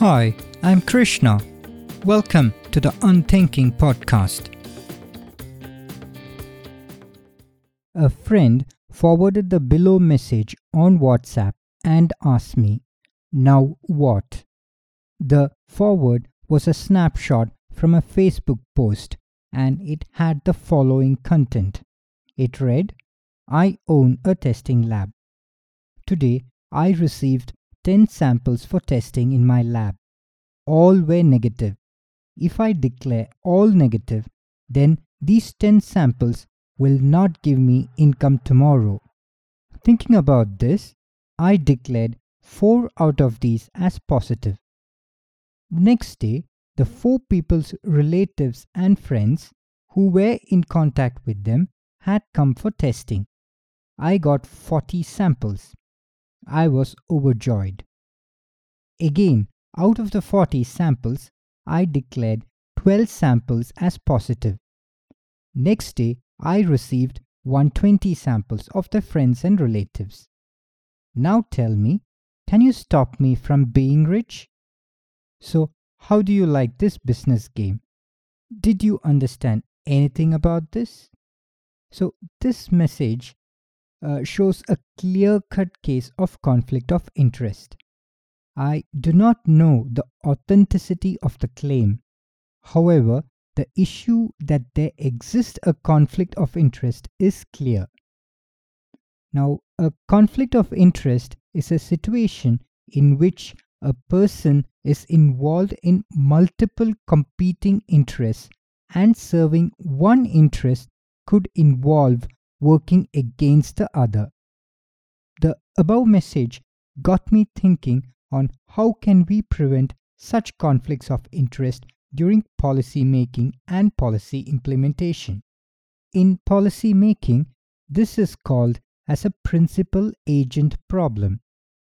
Hi, I'm Krishna. Welcome to the Unthinking Podcast. A friend forwarded the below message on WhatsApp and asked me, Now what? The forward was a snapshot from a Facebook post and it had the following content. It read, I own a testing lab. Today I received 10 samples for testing in my lab. All were negative. If I declare all negative, then these 10 samples will not give me income tomorrow. Thinking about this, I declared 4 out of these as positive. Next day, the four people's relatives and friends who were in contact with them had come for testing. I got 40 samples. I was overjoyed. Again, out of the 40 samples, I declared 12 samples as positive. Next day, I received 120 samples of the friends and relatives. Now tell me, can you stop me from being rich? So, how do you like this business game? Did you understand anything about this? So, this message uh, shows a clear cut case of conflict of interest. I do not know the authenticity of the claim. However, the issue that there exists a conflict of interest is clear. Now, a conflict of interest is a situation in which a person is involved in multiple competing interests and serving one interest could involve working against the other. The above message got me thinking on how can we prevent such conflicts of interest during policy making and policy implementation. In policy making, this is called as a principal agent problem.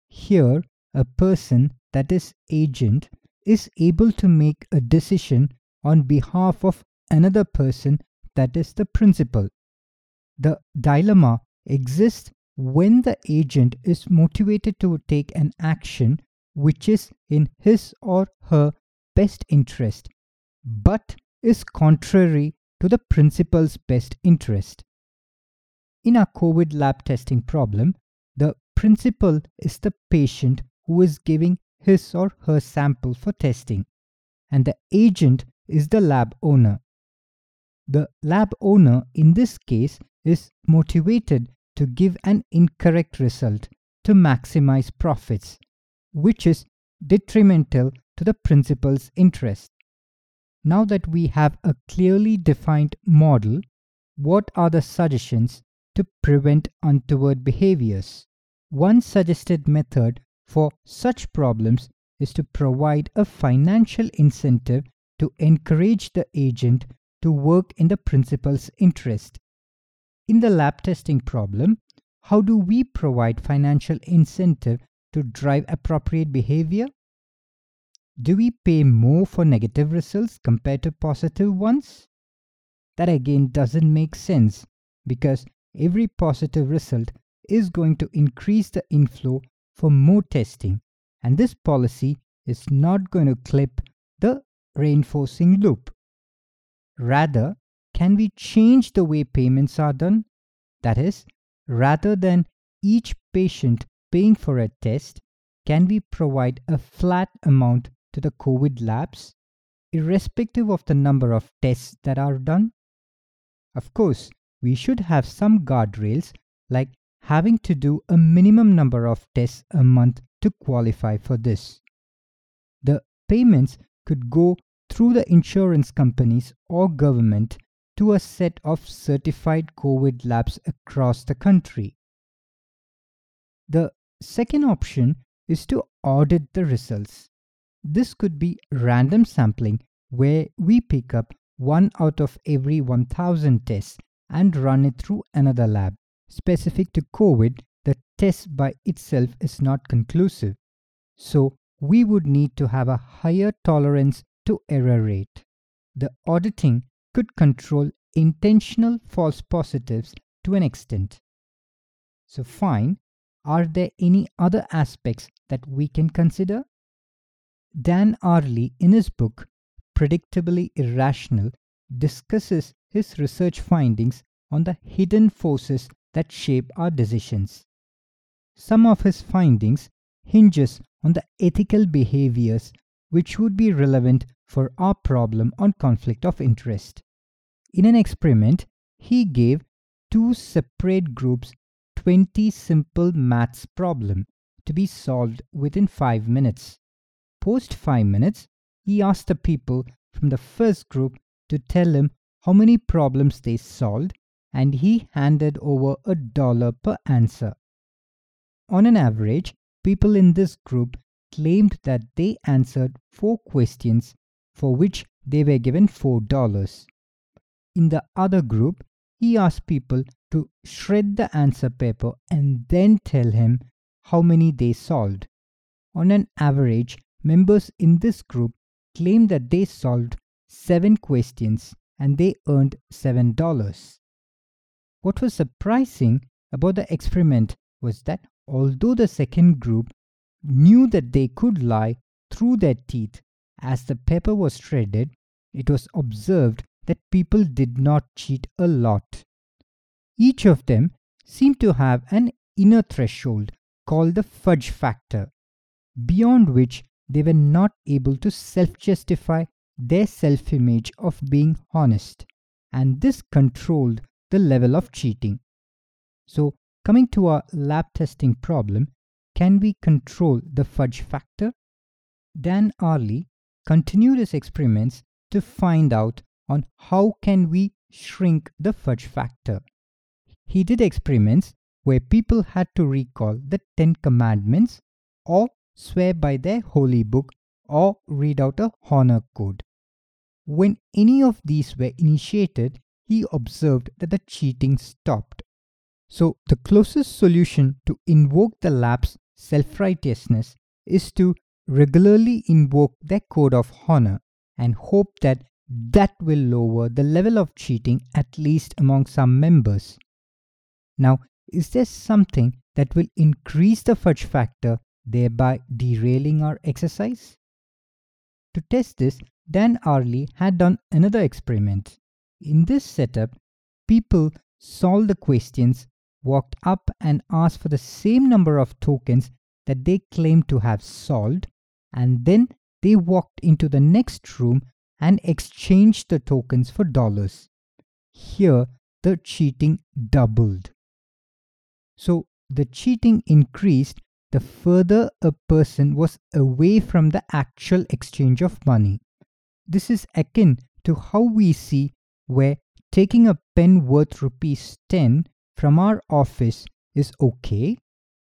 Here, a person that is agent is able to make a decision on behalf of another person that is the principal. The dilemma exists when the agent is motivated to take an action which is in his or her best interest, but is contrary to the principal's best interest. In our COVID lab testing problem, the principal is the patient who is giving his or her sample for testing, and the agent is the lab owner. The lab owner in this case is motivated to give an incorrect result to maximize profits, which is detrimental to the principal's interest. Now that we have a clearly defined model, what are the suggestions to prevent untoward behaviors? One suggested method for such problems is to provide a financial incentive to encourage the agent to work in the principal's interest. In the lab testing problem, how do we provide financial incentive to drive appropriate behavior? Do we pay more for negative results compared to positive ones? That again doesn't make sense because every positive result is going to increase the inflow for more testing, and this policy is not going to clip the reinforcing loop. Rather, can we change the way payments are done? That is, rather than each patient paying for a test, can we provide a flat amount to the COVID labs, irrespective of the number of tests that are done? Of course, we should have some guardrails like having to do a minimum number of tests a month to qualify for this. The payments could go through the insurance companies or government to a set of certified COVID labs across the country. The second option is to audit the results. This could be random sampling where we pick up one out of every 1000 tests and run it through another lab. Specific to COVID, the test by itself is not conclusive. So, we would need to have a higher tolerance to error rate. The auditing could control intentional false positives to an extent. So, fine, are there any other aspects that we can consider? Dan Ariely, in his book Predictably Irrational, discusses his research findings on the hidden forces that shape our decisions. Some of his findings hinges on the ethical behaviors which would be relevant for our problem on conflict of interest. In an experiment, he gave two separate groups 20 simple maths problem to be solved within 5 minutes. Post 5 minutes, he asked the people from the first group to tell him how many problems they solved and he handed over a dollar per answer. On an average, people in this group claimed that they answered four questions for which they were given $4. In the other group, he asked people to shred the answer paper and then tell him how many they solved. On an average, members in this group claimed that they solved 7 questions and they earned $7. What was surprising about the experiment was that although the second group knew that they could lie through their teeth as the paper was shredded, it was observed that people did not cheat a lot. Each of them seemed to have an inner threshold called the fudge factor, beyond which they were not able to self justify their self image of being honest, and this controlled the level of cheating. So, coming to our lab testing problem, can we control the fudge factor? Dan Ariely continued his experiments to find out on how can we shrink the fudge factor. He did experiments where people had to recall the 10 commandments or swear by their holy book or read out a honor code. When any of these were initiated, he observed that the cheating stopped. So, the closest solution to invoke the lab's self righteousness is to regularly invoke their code of honor and hope that that will lower the level of cheating at least among some members. Now, is there something that will increase the fudge factor, thereby derailing our exercise? To test this, Dan Ariely had done another experiment. In this setup, people solved the questions, walked up and asked for the same number of tokens that they claimed to have solved, and then they walked into the next room and exchanged the tokens for dollars. Here, the cheating doubled. So, the cheating increased the further a person was away from the actual exchange of money. This is akin to how we see where taking a pen worth rupees 10 from our office is okay,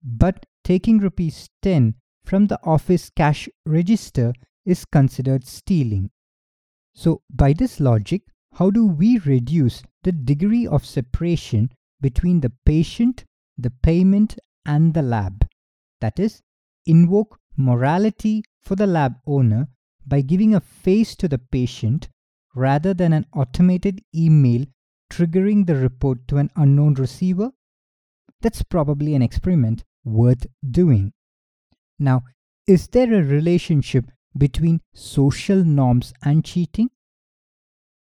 but taking rupees 10 from the office cash register is considered stealing. So, by this logic, how do we reduce the degree of separation between the patient, the payment, and the lab? That is, invoke morality for the lab owner by giving a face to the patient rather than an automated email triggering the report to an unknown receiver? That's probably an experiment worth doing. Now, is there a relationship between social norms and cheating?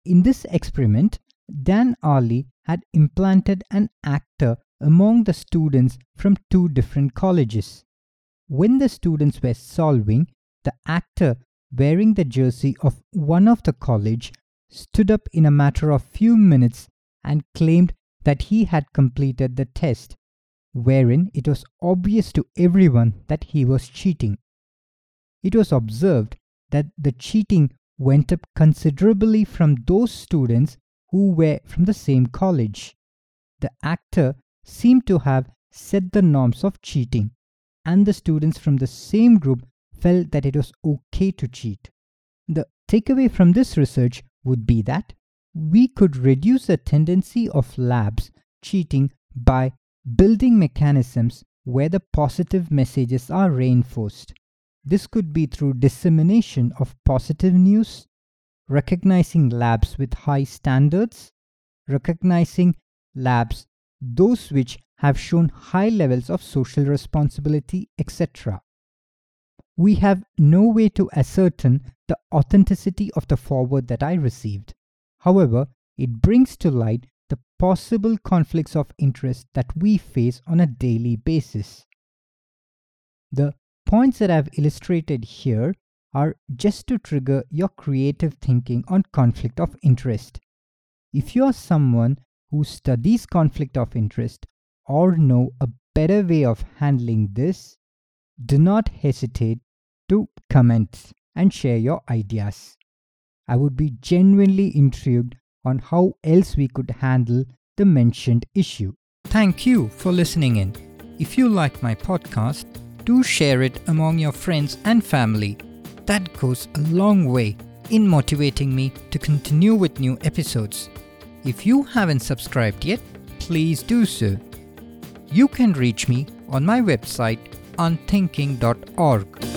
In this experiment, Dan Ariely had implanted an actor among the students from two different colleges. When the students were solving, the actor wearing the jersey of one of the college stood up in a matter of few minutes and claimed that he had completed the test, wherein it was obvious to everyone that he was cheating. It was observed that the cheating went up considerably from those students who were from the same college. The actor seemed to have set the norms of cheating, and the students from the same group felt that it was okay to cheat. The takeaway from this research would be that we could reduce the tendency of labs cheating by building mechanisms where the positive messages are reinforced. This could be through dissemination of positive news, recognizing labs with high standards, recognizing labs those which have shown high levels of social responsibility, etc. we have no way to ascertain the authenticity of the forward that I received. However, it brings to light the possible conflicts of interest that we face on a daily basis. The points that I've illustrated here are just to trigger your creative thinking on conflict of interest. If you are someone who studies conflict of interest or know a better way of handling this, do not hesitate to comment and share your ideas. I would be genuinely intrigued on how else we could handle the mentioned issue. Thank you for listening in. If you like my podcast, do share it among your friends and family. That goes a long way in motivating me to continue with new episodes. If you haven't subscribed yet, please do so. You can reach me on my website unthinking.org.